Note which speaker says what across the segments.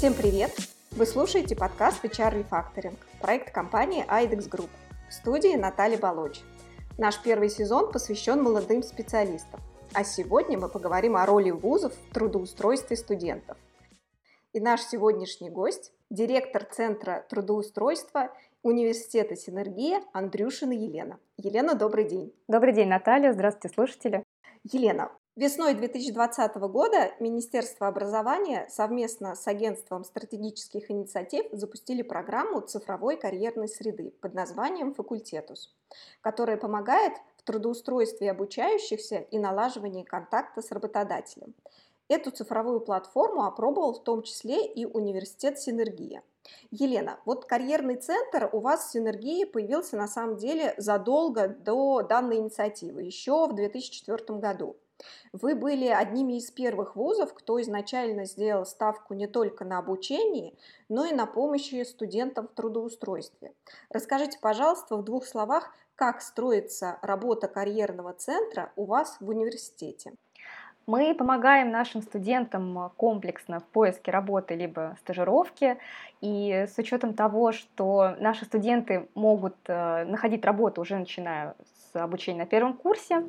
Speaker 1: Всем привет! Вы слушаете подкаст HR Refactoring, проект компании IDEX Group. В студии Наталья Болоч. Наш первый сезон посвящен молодым специалистам. А сегодня мы поговорим о роли вузов в трудоустройстве студентов. И наш сегодняшний гость – директор Центра трудоустройства Университета Синергия Андрюшина Елена. Елена, добрый день.
Speaker 2: Добрый день, Наталья. Здравствуйте, слушатели.
Speaker 1: Елена, Весной 2020 года Министерство образования совместно с Агентством стратегических инициатив запустили программу цифровой карьерной среды под названием «Факультетус», которая помогает в трудоустройстве обучающихся и налаживании контакта с работодателем. Эту цифровую платформу опробовал в том числе и университет «Синергия». Елена, вот карьерный центр у вас в Синергии появился на самом деле задолго до данной инициативы, еще в 2004 году. Вы были одними из первых вузов, кто изначально сделал ставку не только на обучении, но и на помощи студентам в трудоустройстве. Расскажите, пожалуйста, в двух словах, как строится работа карьерного центра у вас в университете.
Speaker 2: Мы помогаем нашим студентам комплексно в поиске работы либо стажировки. И с учетом того, что наши студенты могут э, находить работу уже начиная обучения на первом курсе,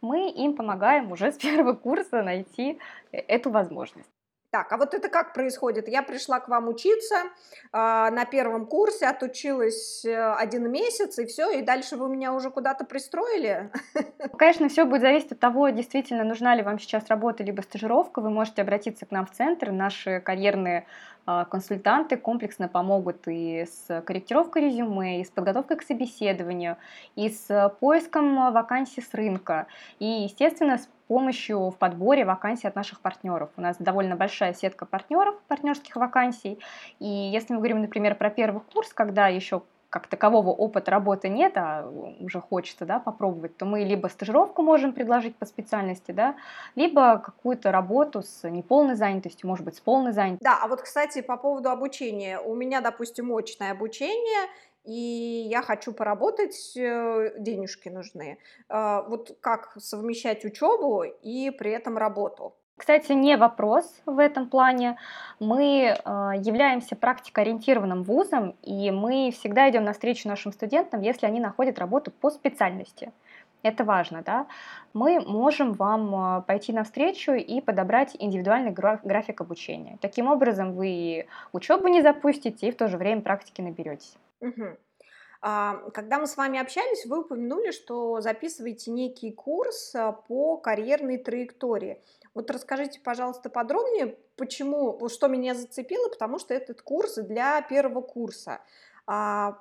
Speaker 2: мы им помогаем уже с первого курса найти эту возможность.
Speaker 1: Так, а вот это как происходит? Я пришла к вам учиться э, на первом курсе, отучилась э, один месяц, и все, и дальше вы меня уже куда-то пристроили?
Speaker 2: Конечно, все будет зависеть от того, действительно нужна ли вам сейчас работа либо стажировка. Вы можете обратиться к нам в центр, наши карьерные консультанты комплексно помогут и с корректировкой резюме, и с подготовкой к собеседованию, и с поиском вакансий с рынка, и, естественно, с помощью в подборе вакансий от наших партнеров. У нас довольно большая сетка партнеров, партнерских вакансий. И если мы говорим, например, про первый курс, когда еще как такового опыта работы нет, а уже хочется да, попробовать, то мы либо стажировку можем предложить по специальности, да, либо какую-то работу с неполной занятостью, может быть, с полной занятостью.
Speaker 1: Да, а вот, кстати, по поводу обучения. У меня, допустим, очное обучение, и я хочу поработать, э, денежки нужны. А, вот как совмещать учебу и при этом работу?
Speaker 2: Кстати, не вопрос в этом плане. Мы э, являемся практикоориентированным вузом, и мы всегда идем навстречу нашим студентам, если они находят работу по специальности. Это важно, да? Мы можем вам э, пойти навстречу и подобрать индивидуальный график обучения. Таким образом, вы учебу не запустите и в то же время практики наберетесь.
Speaker 1: Угу. Когда мы с вами общались, вы упомянули, что записываете некий курс по карьерной траектории. Вот расскажите, пожалуйста, подробнее, почему, что меня зацепило, потому что этот курс для первого курса. А,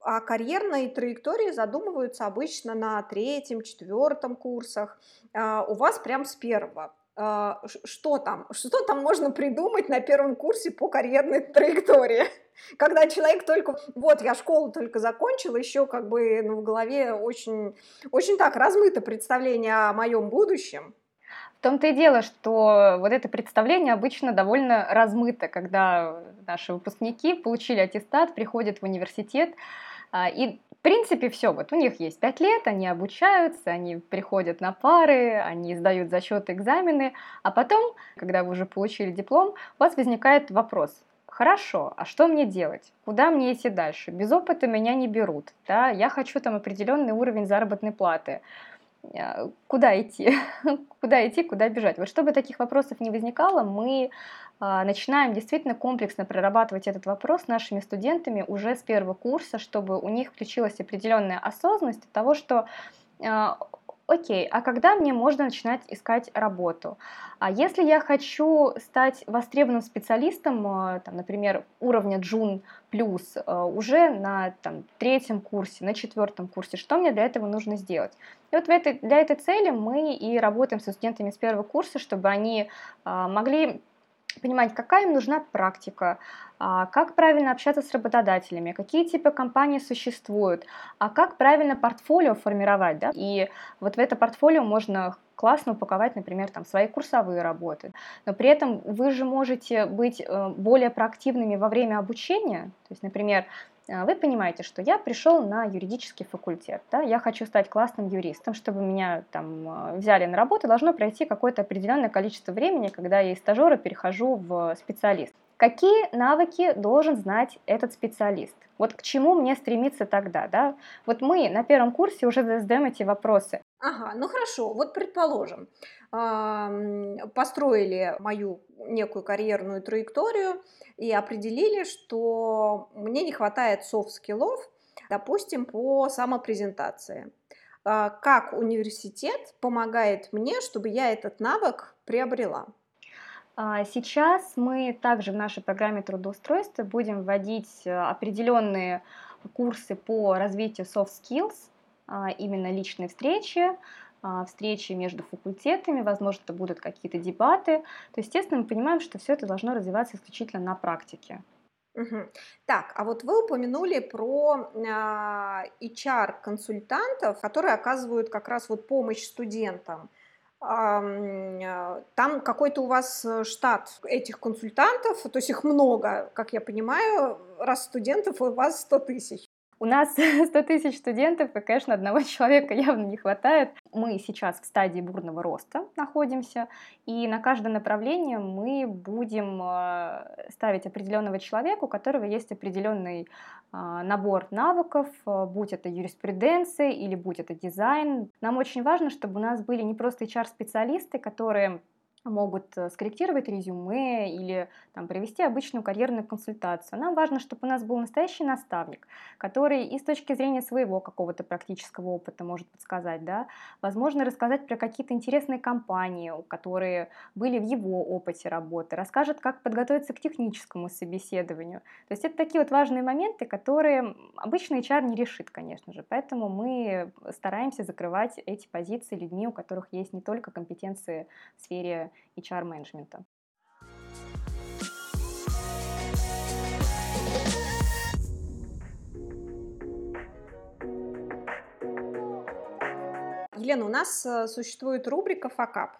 Speaker 1: а карьерной траектории задумываются обычно на третьем, четвертом курсах. А, у вас прям с первого. А, что там? Что там можно придумать на первом курсе по карьерной траектории? Когда человек только, вот, я школу только закончил, еще как бы ну, в голове очень, очень так размыто представление о моем будущем.
Speaker 2: В том-то и дело, что вот это представление обычно довольно размыто, когда наши выпускники получили аттестат, приходят в университет, а, и в принципе все, вот у них есть пять лет, они обучаются, они приходят на пары, они сдают зачеты, экзамены, а потом, когда вы уже получили диплом, у вас возникает вопрос, Хорошо, а что мне делать? Куда мне идти дальше? Без опыта меня не берут, да, я хочу там определенный уровень заработной платы. Э, куда идти, куда идти, куда бежать. Вот чтобы таких вопросов не возникало, мы а, начинаем действительно комплексно прорабатывать этот вопрос с нашими студентами уже с первого курса, чтобы у них включилась определенная осознанность того, что а, окей, а когда мне можно начинать искать работу? А если я хочу стать востребованным специалистом, э, там, например, уровня Джун плюс э, уже на там, третьем курсе, на четвертом курсе, что мне для этого нужно сделать? И вот для этой цели мы и работаем со студентами с первого курса, чтобы они а, могли понимать, какая им нужна практика, а, как правильно общаться с работодателями, какие типы компаний существуют, а как правильно портфолио формировать. Да? И вот в это портфолио можно классно упаковать, например, там, свои курсовые работы. Но при этом вы же можете быть э, более проактивными во время обучения. То есть, например, вы понимаете, что я пришел на юридический факультет, да, я хочу стать классным юристом, чтобы меня там а, взяли на работу, должно пройти какое-то определенное количество времени, когда я из стажера перехожу в специалист. Какие навыки должен знать этот специалист? Вот к чему мне стремиться тогда, да? Вот мы на первом курсе уже задаем эти вопросы.
Speaker 1: Ага, ну хорошо, вот предположим, построили мою некую карьерную траекторию и определили, что мне не хватает софт-скиллов, допустим, по самопрезентации. А, как университет помогает мне, чтобы я этот навык приобрела?
Speaker 2: А, сейчас мы также в нашей программе трудоустройства будем вводить э, определенные курсы по развитию soft skills, а, именно личные встречи, встречи между факультетами, возможно, это будут какие-то дебаты. То, естественно, мы понимаем, что все это должно развиваться исключительно на практике.
Speaker 1: Угу. Так, а вот вы упомянули про HR-консультантов, которые оказывают как раз вот помощь студентам. А, там какой-то у вас э, штат этих консультантов, то есть их много, как я понимаю, раз студентов у вас 100 тысяч.
Speaker 2: У нас 100 тысяч студентов, и, конечно, одного человека явно не хватает. Мы сейчас в стадии бурного роста находимся, и на каждое направление мы будем э, ставить определенного человека, у которого есть определенный а, набор навыков, э, будь это юриспруденция или будь это дизайн. Нам очень важно, чтобы у нас были не просто HR-специалисты, которые могут э, скорректировать резюме или там, провести обычную карьерную консультацию. Нам важно, чтобы у нас был настоящий наставник, который и с точки зрения своего какого-то практического опыта может подсказать, да, возможно, рассказать про какие-то интересные компании, которые были в его опыте работы, расскажет, как подготовиться к техническому собеседованию. То есть это такие вот важные моменты, которые обычный HR не решит, конечно же. Поэтому мы стараемся закрывать эти позиции людьми, у которых есть не только компетенции в сфере HR-менеджмента.
Speaker 1: Елена, у нас э, существует рубрика «Факап».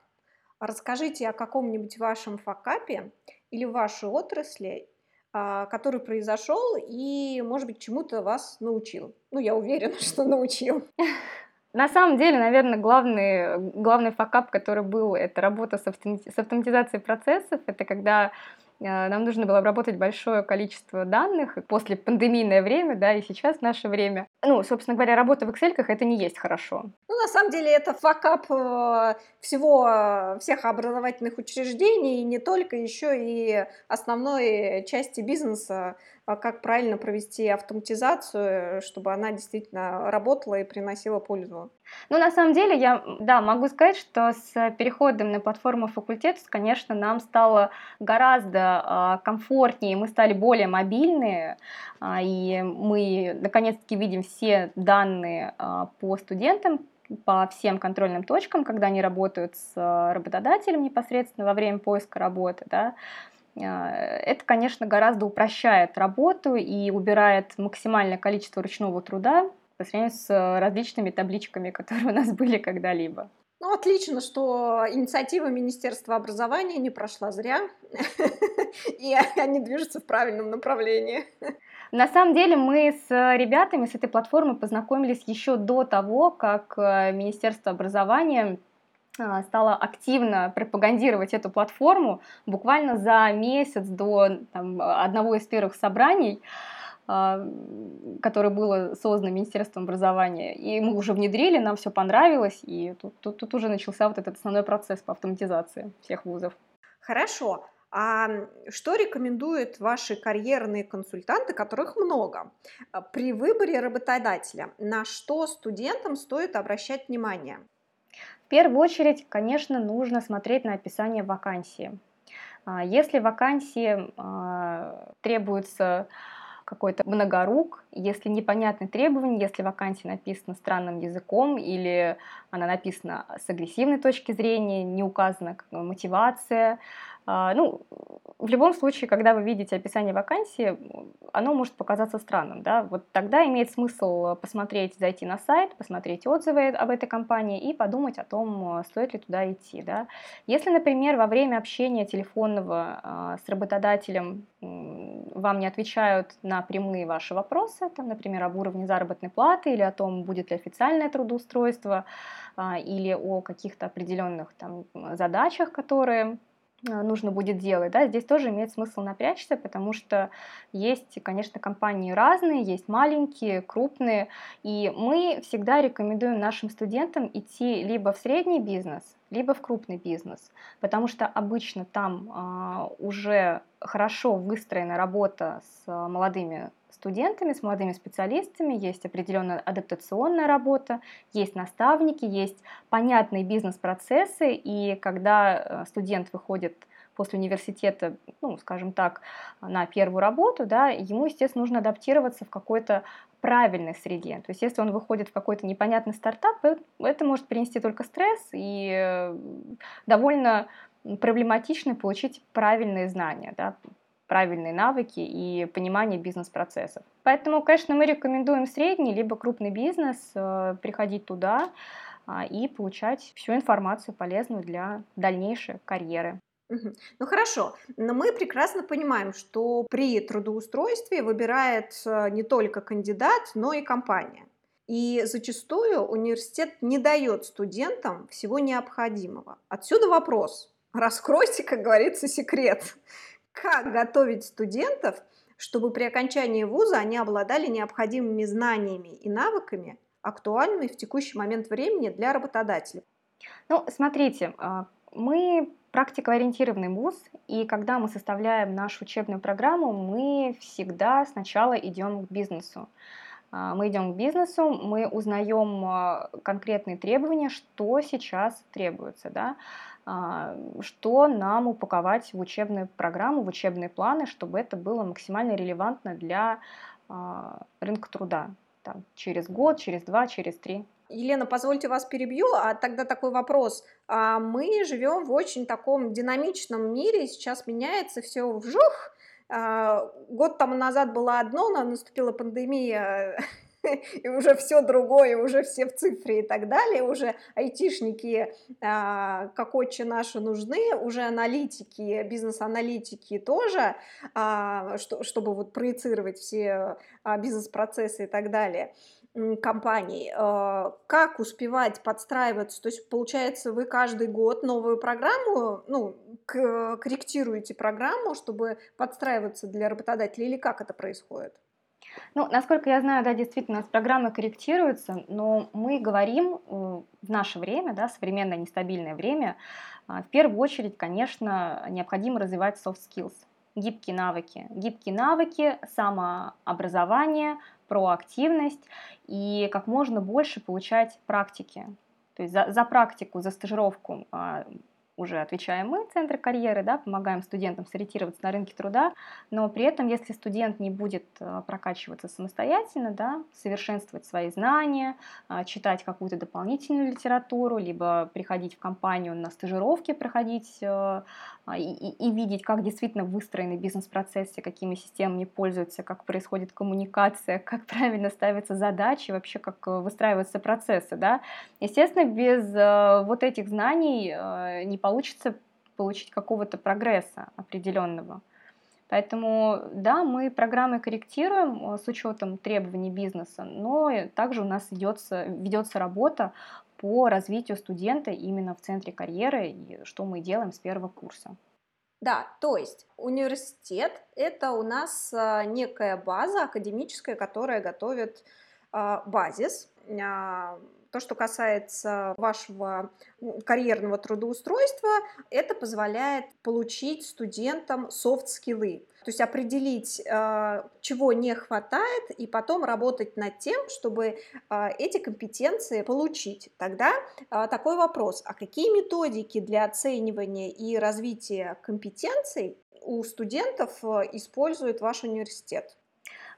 Speaker 1: Расскажите о каком-нибудь вашем факапе или вашей отрасли, а, который произошел и, может быть, чему-то вас научил. Ну, я уверена, что научил.
Speaker 2: На самом деле, наверное, главный, главный факап, который был, это работа с, автоматизацией процессов. Это когда э, нам нужно было обработать большое количество данных после пандемийное время, да, и сейчас наше время. Ну, собственно говоря, работа в Excel это не есть хорошо.
Speaker 1: Ну, на самом деле, это факап э, всего, всех образовательных учреждений, и не только, еще и основной части бизнеса, как правильно провести автоматизацию, чтобы она действительно работала и приносила пользу?
Speaker 2: Ну, на самом деле, я, да, могу сказать, что с переходом на платформу факультет, конечно, нам стало гораздо э, комфортнее, мы стали более мобильные, э, и мы, наконец-таки, видим все данные э, по студентам, по всем контрольным точкам, когда они работают с работодателем непосредственно во время поиска работы, да, а, это, конечно, гораздо упрощает работу и убирает максимальное количество ручного труда по сравнению с различными табличками, которые у нас были когда-либо.
Speaker 1: Ну, отлично, что инициатива Министерства образования не прошла зря, и они движутся в правильном направлении.
Speaker 2: На самом деле мы с ребятами с этой платформой познакомились еще до того, как э, Министерство образования а, стала активно пропагандировать эту платформу буквально за месяц до там, одного из первых собраний, а, которое было создано Министерством образования. И мы уже внедрили, нам все понравилось, и тут, тут, тут уже начался вот этот основной процесс по автоматизации всех вузов.
Speaker 1: Хорошо. А что рекомендуют ваши карьерные консультанты, которых много, а, при выборе работодателя? На что студентам стоит обращать внимание?
Speaker 2: Первую очередь, конечно, нужно смотреть на описание вакансии. А, если вакансии а, требуется какой-то многорук, если непонятны требования, если вакансия написана странным языком или она написана с агрессивной точки зрения, не указана мотивация, ну, в любом случае, когда вы видите описание вакансии, оно может показаться странным, да, вот тогда имеет смысл посмотреть, зайти на сайт, посмотреть отзывы об этой компании и подумать о том, стоит ли туда идти, да. Если, например, во время общения телефонного а, с работодателем вам не отвечают на прямые ваши вопросы, там, например, об уровне заработной платы или о том, будет ли официальное трудоустройство, а, или о каких-то определенных там задачах, которые а, нужно будет делать, да, здесь тоже имеет смысл напрячься, потому что есть, конечно, компании разные, есть маленькие, крупные, и мы всегда рекомендуем нашим студентам идти либо в средний бизнес, либо в крупный бизнес, потому что обычно там а, уже хорошо выстроена работа с молодыми студентами, с молодыми специалистами, есть определенная адаптационная работа, есть наставники, есть понятные бизнес-процессы, и когда э, студент выходит после университета, ну, скажем так, на первую работу, да, ему, естественно, нужно адаптироваться в какой-то правильной среде. То есть если он выходит в какой-то непонятный стартап, э, это может принести только стресс и э, довольно проблематично получить правильные знания, да, правильные навыки и понимание бизнес-процессов. Поэтому, конечно, мы рекомендуем средний либо крупный бизнес, э, приходить туда а, и получать всю информацию полезную для дальнейшей карьеры.
Speaker 1: Ну хорошо, но мы прекрасно понимаем, что при трудоустройстве выбирает э, не только кандидат, но и компания. И зачастую университет не дает студентам всего необходимого. Отсюда вопрос. Раскройте, как говорится, секрет как готовить студентов, чтобы при окончании вуза они обладали необходимыми знаниями и навыками, актуальными в текущий момент времени для работодателя.
Speaker 2: Ну, смотрите, а, мы практикоориентированный вуз, и когда мы составляем нашу учебную программу, мы всегда сначала идем к бизнесу. А, мы идем к бизнесу, мы узнаем а, конкретные требования, что сейчас требуется. Да? А, что нам упаковать в учебную программу, в учебные планы, чтобы это было максимально релевантно для а, рынка труда. Там, через год, через два, через три.
Speaker 1: Елена, позвольте вас перебью, а тогда такой вопрос. А мы живем в очень таком динамичном мире, сейчас меняется все вжух. Год тому назад было одно, но наступила пандемия, и уже все другое, уже все в цифре и так далее, уже айтишники а, как отче наши нужны, уже аналитики, бизнес-аналитики тоже, а, что, чтобы вот проецировать все а, бизнес-процессы и так далее компаний. Как успевать подстраиваться? То есть, получается, вы каждый год новую программу, ну, корректируете программу, чтобы подстраиваться для работодателя, или как это происходит?
Speaker 2: Ну, насколько я знаю, да, действительно, у нас программы корректируются, но мы говорим э, в наше время, да, современное нестабильное время, а, в первую очередь, конечно, необходимо развивать soft skills, гибкие навыки. Гибкие навыки, самообразование, проактивность и как можно больше получать практики. То есть за, за практику, за стажировку а, уже отвечаем мы, центры карьеры, да, помогаем студентам сориентироваться на рынке труда, но при этом, если студент не будет э, прокачиваться самостоятельно, да, совершенствовать свои знания, а, читать какую-то дополнительную литературу, либо приходить в компанию на стажировки, проходить э, а, и, и, видеть, как действительно выстроены бизнес-процессы, какими системами пользуются, как происходит коммуникация, как правильно ставятся задачи, вообще как э, выстраиваются процессы. Да? Естественно, без вот этих знаний не получится получить какого-то прогресса определенного. Поэтому, да, мы программы корректируем с учетом требований бизнеса, но также у нас ведется, ведется работа по развитию студента именно в центре карьеры, и что мы делаем с первого курса.
Speaker 1: Да, то есть университет – это у нас а, некая база академическая, которая готовит а, базис, то, что касается вашего карьерного трудоустройства, это позволяет получить студентам софт-скиллы. То есть определить, а, чего не хватает, и потом работать над тем, чтобы а, эти компетенции получить. Тогда а, такой вопрос, а какие методики для оценивания и развития компетенций у студентов использует ваш университет?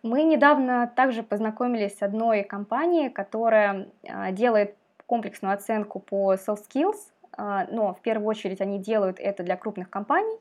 Speaker 2: Мы недавно также познакомились с одной компанией, которая а, делает комплексную оценку по soft skills, а, но в первую очередь они делают это для крупных компаний,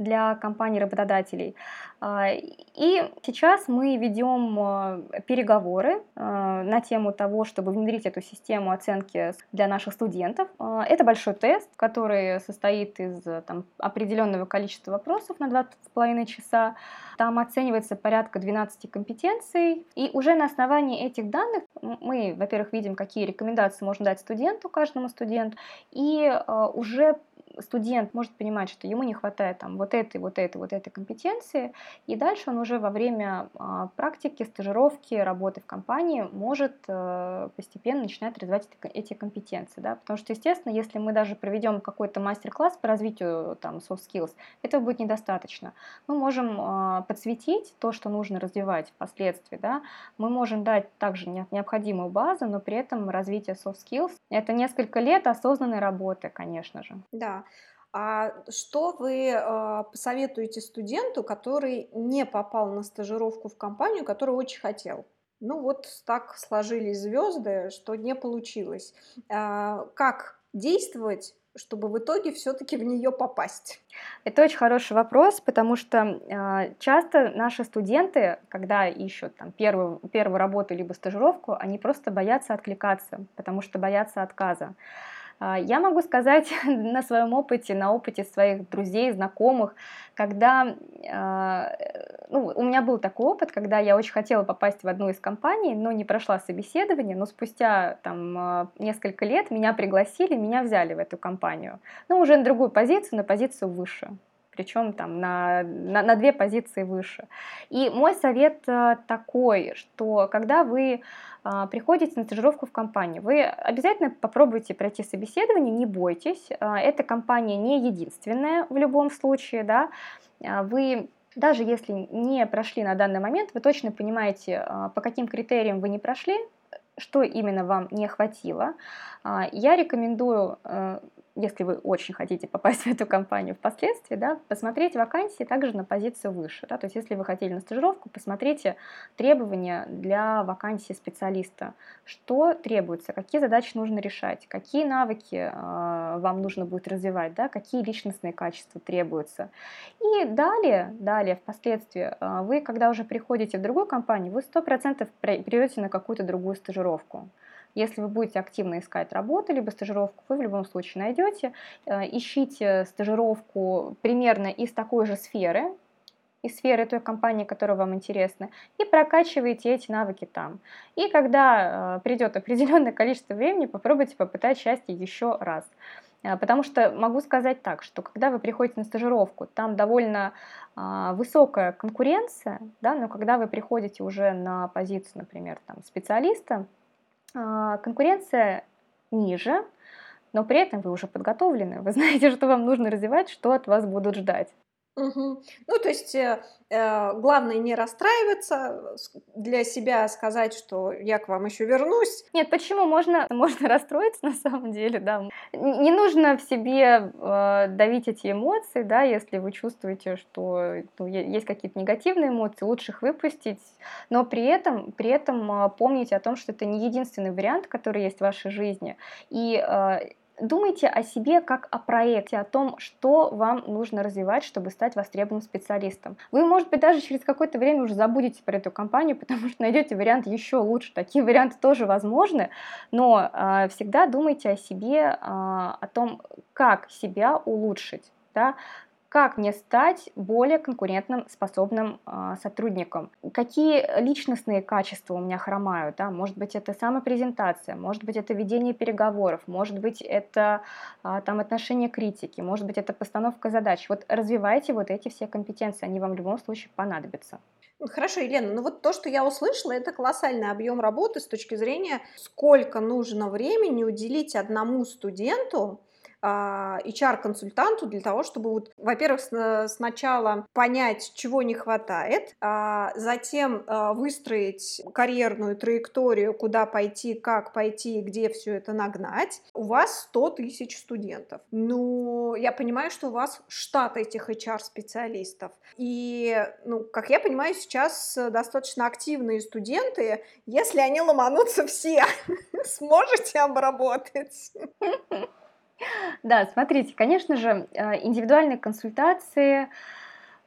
Speaker 2: для компаний-работодателей. А, и сейчас мы ведем а, переговоры а, на тему того, чтобы внедрить эту систему оценки для наших студентов. Это большой тест, который состоит из там, определенного количества вопросов на 2,5 часа. Там оценивается порядка 12 компетенций. И уже на основании этих данных мы, во-первых, видим, какие рекомендации можно дать студенту, каждому студенту, и уже студент может понимать, что ему не хватает там вот этой, вот этой, вот этой компетенции, и дальше он уже во время а, практики, стажировки, работы в компании может э, постепенно начинать развивать эти компетенции, да, потому что, естественно, если мы даже проведем какой-то мастер-класс по развитию там soft skills, этого будет недостаточно. Мы можем а, подсветить то, что нужно развивать впоследствии, да, мы можем дать также необходимую базу, но при этом развитие soft skills – это несколько лет осознанной работы, конечно же.
Speaker 1: Да. А что вы э, посоветуете студенту, который не попал на стажировку в компанию, который очень хотел? Ну вот так сложились звезды, что не получилось. Э, как действовать, чтобы в итоге все-таки в нее попасть?
Speaker 2: Это очень хороший вопрос, потому что э, часто наши студенты, когда ищут там, первую, первую работу либо стажировку, они просто боятся откликаться, потому что боятся отказа. А, я могу сказать на своем опыте, на опыте своих друзей, знакомых, когда а, ну, у меня был такой опыт, когда я очень хотела попасть в одну из компаний, но не прошла собеседование, но спустя там а, несколько лет меня пригласили, меня взяли в эту компанию. Ну, уже на другую позицию, на позицию выше причем там на, на, на две позиции выше. И мой совет такой, что когда вы а, приходите на стажировку в компанию, вы обязательно попробуйте пройти собеседование, не бойтесь. А, эта компания не единственная в любом случае, да. А, вы даже если не прошли на данный момент, вы точно понимаете, по каким критериям вы не прошли, что именно вам не хватило. Я рекомендую э, если вы очень хотите попасть в эту компанию впоследствии, да, посмотреть вакансии также на позицию выше. Да, то есть если вы хотели на стажировку, посмотрите требования для вакансии специалиста. Что требуется, какие задачи нужно решать, какие навыки э, вам нужно будет развивать, да, какие личностные качества требуются. И далее, далее, впоследствии, э, вы, когда уже приходите в другую компанию, вы 100% придете на какую-то другую стажировку. Если вы будете активно искать работу, либо стажировку, вы в любом случае найдете. Э, ищите стажировку примерно из такой же сферы, из сферы той компании, которая вам интересна, и прокачиваете эти навыки там. И когда э, придет определенное количество времени, попробуйте попытать счастье еще раз. Э, потому что могу сказать так, что когда вы приходите на стажировку, там довольно а, высокая конкуренция, да, но когда вы приходите уже на позицию, например, там, специалиста, конкуренция ниже, но при этом вы уже подготовлены, вы знаете, что вам нужно развивать, что от вас будут ждать.
Speaker 1: Угу. Ну, то есть э, э главное не расстраиваться, для себя сказать, что я к вам еще вернусь.
Speaker 2: Нет, почему можно, можно расстроиться на самом деле, да. Не нужно в себе э, давить эти эмоции, да, если вы чувствуете, что ну, есть какие-то негативные эмоции, лучше их выпустить, но при этом, при этом э, помните о том, что это не единственный вариант, который есть в вашей жизни, и э, Думайте о себе как о проекте, о том, что вам нужно развивать, чтобы стать востребованным специалистом. Вы, может быть, даже через какое-то время уже забудете про эту компанию, потому что найдете вариант еще лучше. Такие варианты тоже возможны, но э, всегда думайте о себе, э, о том, как себя улучшить. Да? Как мне стать более конкурентным способным э, сотрудником, какие личностные качества у меня хромают, да? может быть это самопрезентация, может быть это ведение переговоров, может быть это э, там отношение критики, может быть это постановка задач. Вот развивайте вот эти все компетенции, они вам в любом случае понадобятся.
Speaker 1: Хорошо, Елена, ну вот то, что я услышала, это колоссальный объем работы с точки зрения, сколько нужно времени уделить одному студенту, HR-консультанту а, для того, чтобы, вот, во-первых, сначала понять, чего не хватает, а затем а, выстроить карьерную траекторию, куда пойти, как пойти, где все это нагнать. У вас 100 тысяч студентов. Ну, я понимаю, что у вас штат этих HR-специалистов. И, ну, как я понимаю, сейчас достаточно активные студенты. Если они ломанутся все, сможете обработать?
Speaker 2: Да, смотрите, конечно же, э, индивидуальные консультации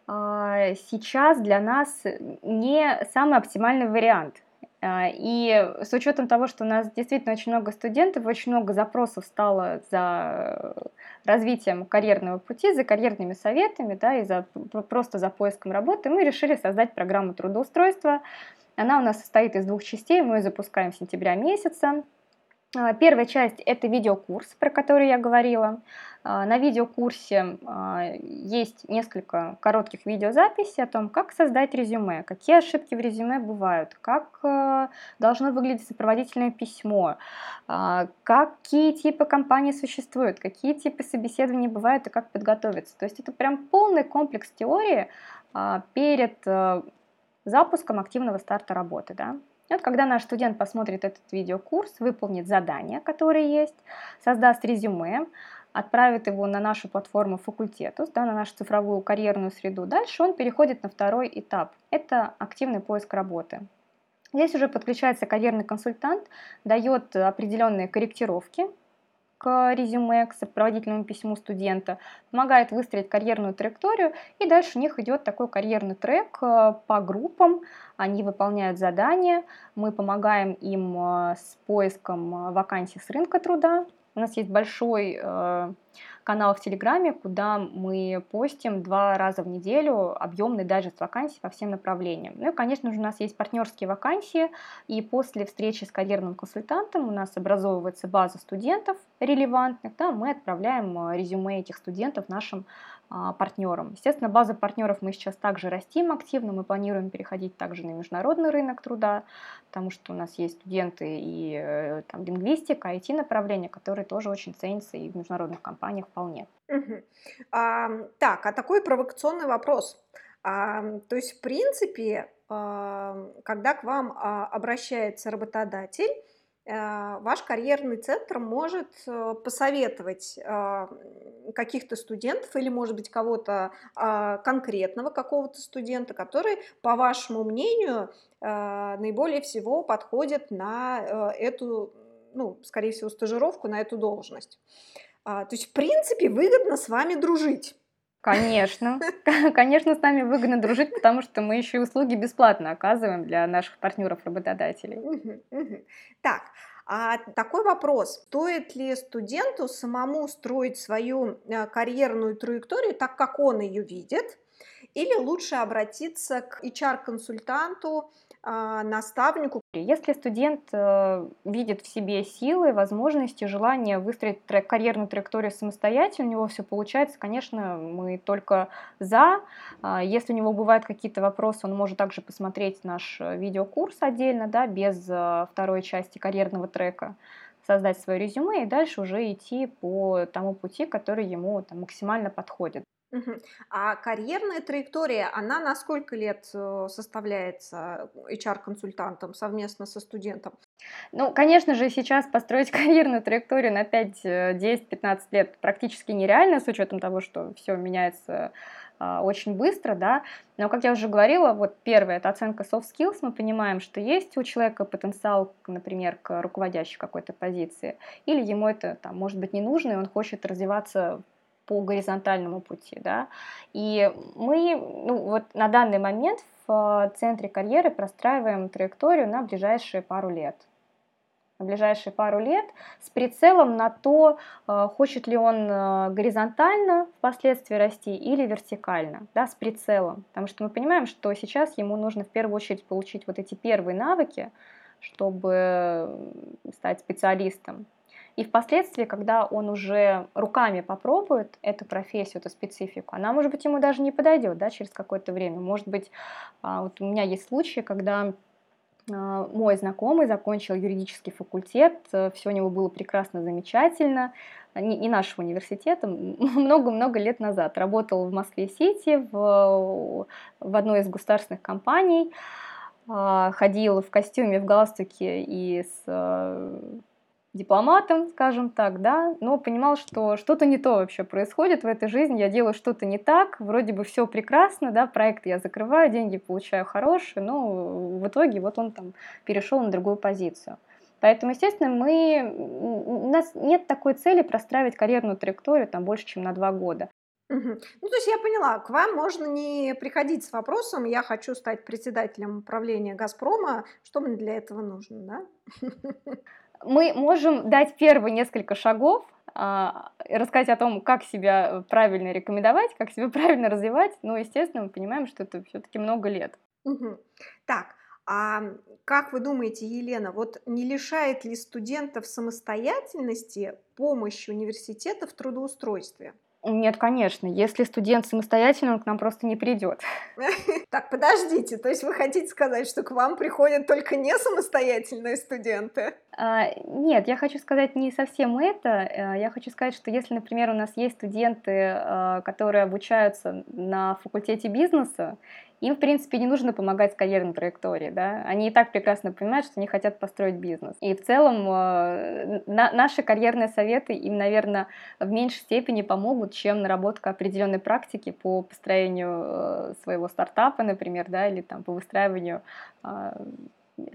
Speaker 2: а, сейчас для нас не самый оптимальный вариант. Э, и с учетом того, что у нас действительно очень много студентов, очень много запросов стало за развитием карьерного пути, за карьерными советами, да, и за, просто за поиском работы, мы решили создать программу трудоустройства. Она у нас состоит из двух частей, мы ее запускаем в сентября месяца. А, первая часть – это видеокурс, про который я говорила. А, на видеокурсе а, есть несколько коротких видеозаписей о том, как создать резюме, какие ошибки в резюме бывают, как а, должно выглядеть сопроводительное письмо, какие типы компаний существуют, какие типы собеседований бывают и как подготовиться. То есть это прям полный комплекс теории перед запуском активного старта работы. Да? Вот когда наш студент посмотрит этот видеокурс, выполнит задания, которые есть, создаст резюме, отправит его на нашу платформу факультетус, да, на нашу цифровую карьерную среду, дальше он переходит на второй этап. Это активный поиск работы. Здесь уже подключается карьерный консультант, дает определенные корректировки к резюме, к сопроводительному письму студента, помогает выстроить карьерную траекторию, и дальше у них идет такой карьерный трек э, по группам, они выполняют задания, мы помогаем им э, с поиском э, вакансий с рынка труда, у нас есть большой э, канал в Телеграме, куда мы постим два раза в неделю объемный дайджест вакансий по всем направлениям. Ну и, конечно же, у нас есть партнерские вакансии, и после встречи с карьерным консультантом у нас образовывается база студентов релевантных, да, мы отправляем э, резюме этих студентов нашим партнерам. Естественно, база партнеров мы сейчас также растим активно, мы планируем переходить также на международный рынок труда, потому что у нас есть студенты и э, там, лингвистика, IT-направления, которые тоже очень ценятся и в международных компаниях вполне.
Speaker 1: Угу. А, так, а такой провокационный вопрос. А, то есть, в принципе, а, когда к вам а, обращается работодатель, ваш карьерный центр может э, посоветовать э, каких-то студентов или, может быть, кого-то а, конкретного, какого-то студента, который, по вашему мнению, наиболее всего подходит на эту, ну, скорее всего, стажировку, на эту должность. А, то есть, в принципе, выгодно с вами дружить.
Speaker 2: Конечно, конечно, с нами выгодно дружить, потому что мы еще и услуги бесплатно оказываем для наших партнеров-работодателей.
Speaker 1: Так, а такой вопрос. Стоит ли студенту самому строить свою э, карьерную траекторию так, как он ее видит? Или лучше обратиться к HR-консультанту, наставнику.
Speaker 2: Если студент э, видит в себе силы, возможности, желание выстроить трек, карьерную траекторию самостоятельно, у него все получается, конечно, мы только за. А, если у него бывают какие-то вопросы, он может также посмотреть наш э, видеокурс отдельно, да, без э, второй части карьерного трека создать свое резюме и дальше уже идти по тому пути, который ему там, максимально подходит.
Speaker 1: А карьерная траектория, она на сколько лет э, составляется HR-консультантом совместно со студентом?
Speaker 2: Ну, конечно же, сейчас построить карьерную траекторию на 5, 10, 15 лет практически нереально, с учетом того, что все меняется а, очень быстро, да, но, как я уже говорила, вот первое, это оценка soft skills, мы понимаем, что есть у человека потенциал, например, к руководящей какой-то позиции, или ему это, там, может быть, не нужно, и он хочет развиваться по горизонтальному пути, да. И мы, ну, вот на данный момент в центре карьеры простраиваем траекторию на ближайшие пару лет. На ближайшие пару лет с прицелом на то, э, хочет ли он э, горизонтально впоследствии расти или вертикально, да, с прицелом. Потому что мы понимаем, что сейчас ему нужно в первую очередь получить вот эти первые навыки, чтобы стать специалистом. И впоследствии, когда он уже руками попробует эту профессию, эту специфику, она, может быть, ему даже не подойдет да, через какое-то время. Может быть, а, вот у меня есть случаи, когда а, мой знакомый закончил юридический факультет, э, все у него было прекрасно, замечательно, не, не нашего университета, много-много лет назад. Работал в Москве-Сити, в, в одной из государственных компаний, а, ходил в костюме, в галстуке и с э, дипломатом, скажем так, да, но понимал, что что-то не то вообще происходит в этой жизни, я делаю что-то не так, вроде бы все прекрасно, да, проект я закрываю, деньги получаю хорошие, но в итоге вот он там перешел на другую позицию. Поэтому, естественно, мы, у нас нет такой цели простраивать карьерную траекторию там больше, чем на два года.
Speaker 1: Ну, то есть я поняла, к вам можно не приходить с вопросом, я хочу стать председателем управления «Газпрома», что мне для этого нужно, да?
Speaker 2: Мы можем дать первые несколько шагов, а, рассказать о том, как себя правильно рекомендовать, как себя правильно развивать, но, естественно, мы понимаем, что это все-таки много лет.
Speaker 1: Угу. Так, А как вы думаете, Елена, вот не лишает ли студентов самостоятельности помощь университета в трудоустройстве?
Speaker 2: Нет, конечно. Если студент самостоятельный, он к нам просто не придет.
Speaker 1: Так, подождите, то есть вы хотите сказать, что к вам приходят только не самостоятельные студенты?
Speaker 2: А, нет, я хочу сказать не совсем это. Э, я хочу сказать, что если, например, у нас есть студенты, э, которые обучаются на факультете бизнеса, им, в принципе, не нужно помогать с карьерной траекторией, да, они и так прекрасно понимают, что они хотят построить бизнес. И в целом э, на, наши карьерные советы им, наверное, в меньшей степени помогут, чем наработка определенной практики по построению э, своего стартапа, например, да, или там по выстраиванию э,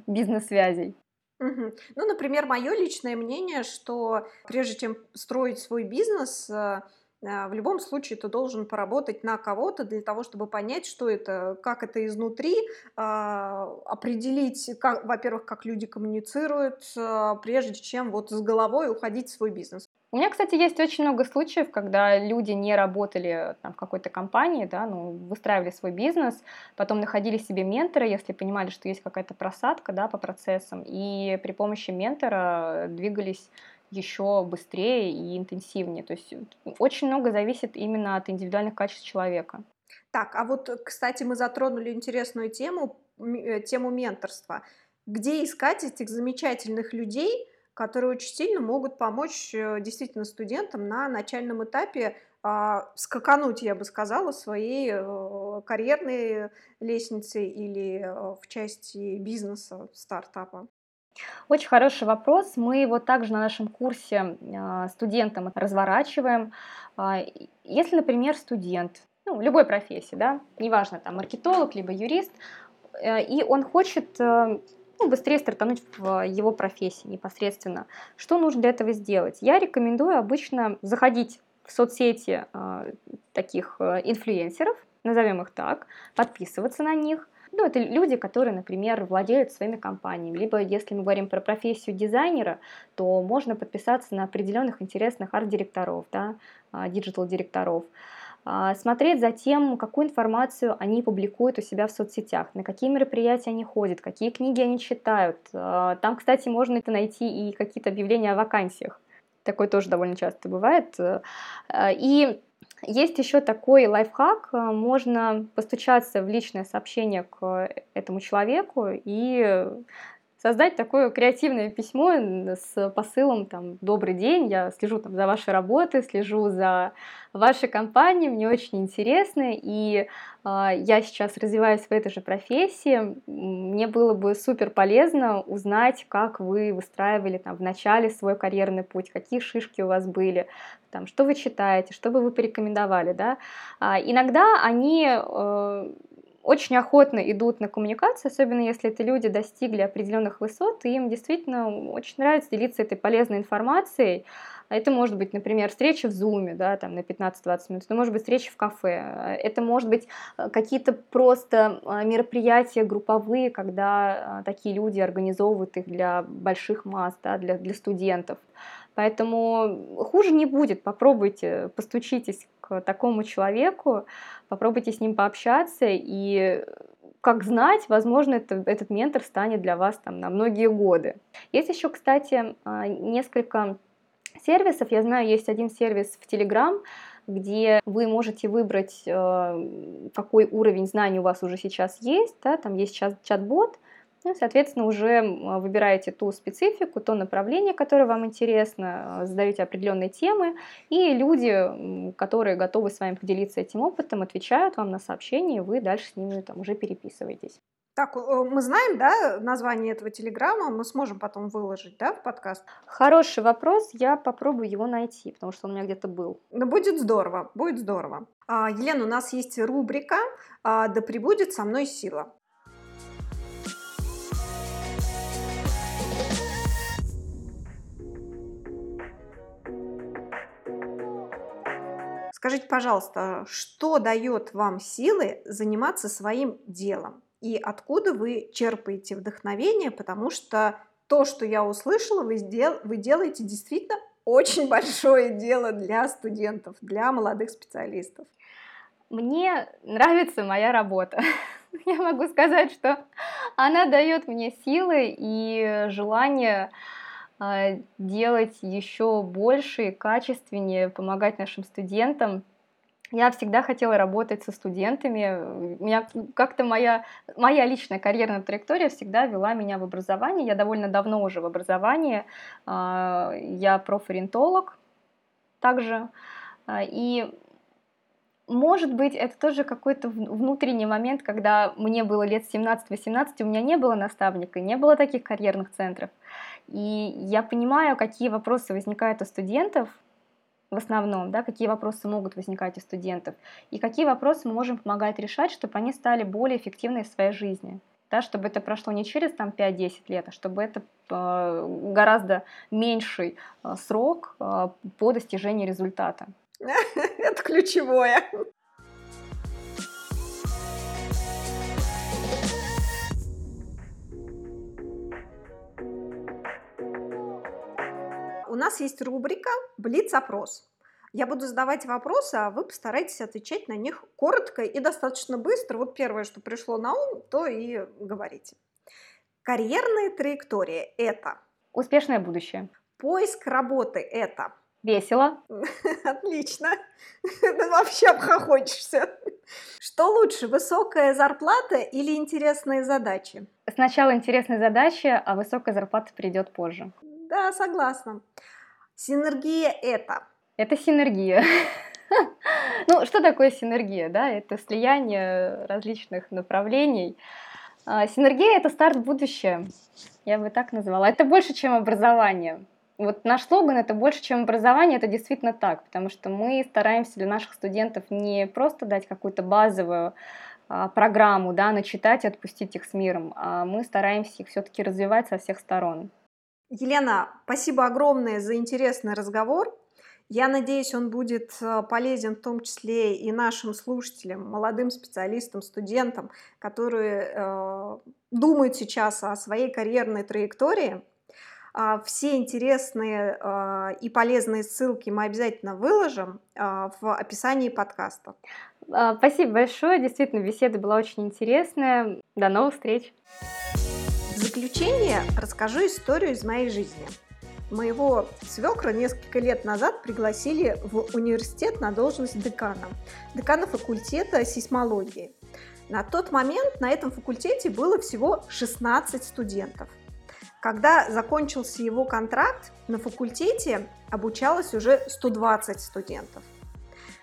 Speaker 2: бизнес-связей.
Speaker 1: Угу. Ну, например, мое личное мнение, что прежде чем строить свой бизнес, а, в любом случае ты должен поработать на кого-то для того, чтобы понять, что это, как это изнутри, а, определить, как, во-первых, как люди коммуницируют, а, прежде чем вот с головой уходить в свой бизнес.
Speaker 2: У меня, кстати, есть очень много случаев, когда люди не работали там, в какой-то компании, да, ну, выстраивали свой бизнес, потом находили себе ментора, если понимали, что есть какая-то просадка да, по процессам, и при помощи ментора двигались еще быстрее и интенсивнее. То есть очень много зависит именно от индивидуальных качеств человека.
Speaker 1: Так, а вот, кстати, мы затронули интересную тему, э, тему менторства. Где искать этих замечательных людей, которые очень сильно могут помочь э, действительно студентам на начальном этапе а, скакануть, я бы сказала, своей э, карьерной лестнице или в части бизнеса, стартапа?
Speaker 2: Очень хороший вопрос. Мы его также на нашем курсе а, студентам разворачиваем. А, если, например, студент, ну, любой профессии, да, неважно, там, маркетолог, либо юрист, э, и он хочет э, ну, быстрее стартануть в его профессии непосредственно. Что нужно для этого сделать? Я рекомендую обычно заходить в соцсети э, таких инфлюенсеров, назовем их так, подписываться на них – ну, это люди, которые, например, владеют своими компаниями. Либо, если мы говорим про профессию дизайнера, то можно подписаться на определенных интересных арт-директоров, да, а, digital-директоров а, смотреть за тем, какую информацию они публикуют у себя в соцсетях, на какие мероприятия они ходят, какие книги они читают. А, там, кстати, можно это найти и какие-то объявления о вакансиях. Такое тоже довольно часто бывает. И есть еще такой лайфхак, э, можно постучаться в личное сообщение к этому человеку и создать такое креативное письмо с посылом там «Добрый день, я слежу там за вашей работой, слежу за вашей компанией, мне очень интересно, и э, я сейчас развиваюсь в этой же профессии, мне было бы супер полезно узнать, как вы выстраивали там в начале свой карьерный путь, какие шишки у вас были, там, что вы читаете, что бы вы порекомендовали, да. А, иногда они э, очень охотно идут на коммуникацию, особенно если это люди достигли определенных высот, и им действительно очень нравится делиться этой полезной информацией. Это может быть, например, встреча в Zoom, да, там на 15-20 минут, это может быть встреча в кафе, это может быть э, какие-то просто э, мероприятия групповые, когда э, такие люди организовывают их для больших масс, да, для, для студентов. Поэтому хуже не будет. Попробуйте, постучитесь такому человеку, попробуйте с ним пообщаться и как знать, возможно, это, этот ментор станет для вас там, на многие годы. Есть еще, кстати, а, несколько сервисов. Я знаю, есть один сервис в Telegram, где вы можете выбрать, э, какой уровень знаний у вас уже сейчас есть. Да, там есть чат-бот, ну, соответственно, уже выбираете ту специфику, то направление, которое вам интересно, задаете определенные темы, и люди, которые готовы с вами поделиться этим опытом, отвечают вам на сообщения, и вы дальше с ними там уже переписываетесь.
Speaker 1: Так, мы знаем, да, название этого телеграмма, мы сможем потом выложить, да, в подкаст?
Speaker 2: Хороший вопрос, я попробую его найти, потому что он у меня где-то был.
Speaker 1: Ну, будет здорово, будет здорово. А, Елена, у нас есть рубрика а, «Да пребудет со мной сила». Скажите, пожалуйста, что дает вам силы заниматься своим делом? И откуда вы черпаете вдохновение? Потому что то, что я услышала, вы, сдел, вы делаете действительно очень большое дело для студентов, для молодых специалистов.
Speaker 2: Мне нравится моя работа. я могу сказать, что она дает мне силы и желание делать еще больше и качественнее, помогать нашим студентам. Я всегда хотела работать со студентами. Меня как-то моя, моя личная карьерная траектория всегда вела меня в образование. Я довольно давно уже в образовании. А, я профориентолог также. А, и может быть, это тоже какой-то внутренний момент, когда мне было лет 17-18, у меня не было наставника, не было таких карьерных центров. И я понимаю, какие вопросы возникают у студентов, в основном, да, какие вопросы могут возникать у студентов, и какие вопросы мы можем помогать решать, чтобы они стали более эффективны в своей жизни. Да, чтобы это прошло не через там, 5-10 лет, а чтобы это э, гораздо меньший э, срок э, по достижению результата.
Speaker 1: Это ключевое. У нас есть рубрика «Блиц-опрос». Я буду задавать вопросы, а вы постарайтесь отвечать на них коротко и достаточно быстро. Вот первое, что пришло на ум, то и говорите. Карьерные траектории – это?
Speaker 2: Успешное будущее.
Speaker 1: Поиск работы – это?
Speaker 2: Весело.
Speaker 1: Отлично. Ты вообще обхохочешься. Что лучше, высокая зарплата или интересные задачи?
Speaker 2: Сначала интересные задачи, а высокая зарплата придет позже.
Speaker 1: Да, согласна. Синергия это?
Speaker 2: Это синергия. Ну, что такое синергия? Да? Это слияние различных направлений. А, синергия – это старт в будущее. Я бы так назвала. Это больше, чем образование вот наш слоган это больше, чем образование, это действительно так, потому что мы стараемся для наших студентов не просто дать какую-то базовую а, программу, да, начитать и отпустить их с миром, а мы стараемся их все-таки развивать со всех сторон.
Speaker 1: Елена, спасибо огромное за интересный разговор. Я надеюсь, он будет а, полезен в том числе и нашим слушателям, молодым специалистам, студентам, которые э, думают сейчас о своей карьерной траектории. А, все интересные а, и полезные ссылки мы обязательно выложим а, в описании подкаста.
Speaker 2: Спасибо большое. Действительно, беседа была очень интересная. До новых встреч.
Speaker 1: В заключение расскажу историю из моей жизни. Моего свекра несколько лет назад пригласили в университет на должность декана. Декана факультета сейсмологии. На тот момент на этом факультете было всего 16 студентов. Когда закончился его контракт, на факультете обучалось уже 120 студентов.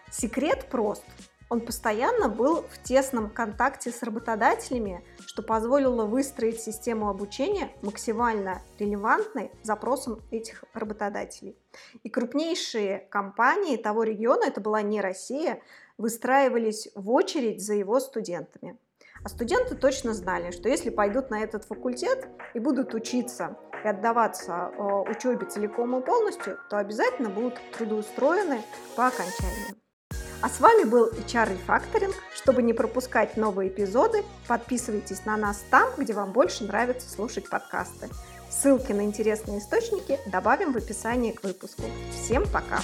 Speaker 1: Секрет прост. Он постоянно был в тесном контакте с работодателями, что позволило выстроить систему обучения максимально релевантной запросам этих работодателей. И крупнейшие компании того региона, это была не Россия, выстраивались в очередь за его студентами. А студенты точно знали, что если пойдут на этот факультет и будут учиться и отдаваться э, учебе целиком и полностью, то обязательно будут трудоустроены по окончанию. А с вами был HR Refactoring. Чтобы не пропускать новые эпизоды, подписывайтесь на нас там, где вам больше нравится слушать подкасты. Ссылки на интересные источники добавим в описании к выпуску. Всем пока!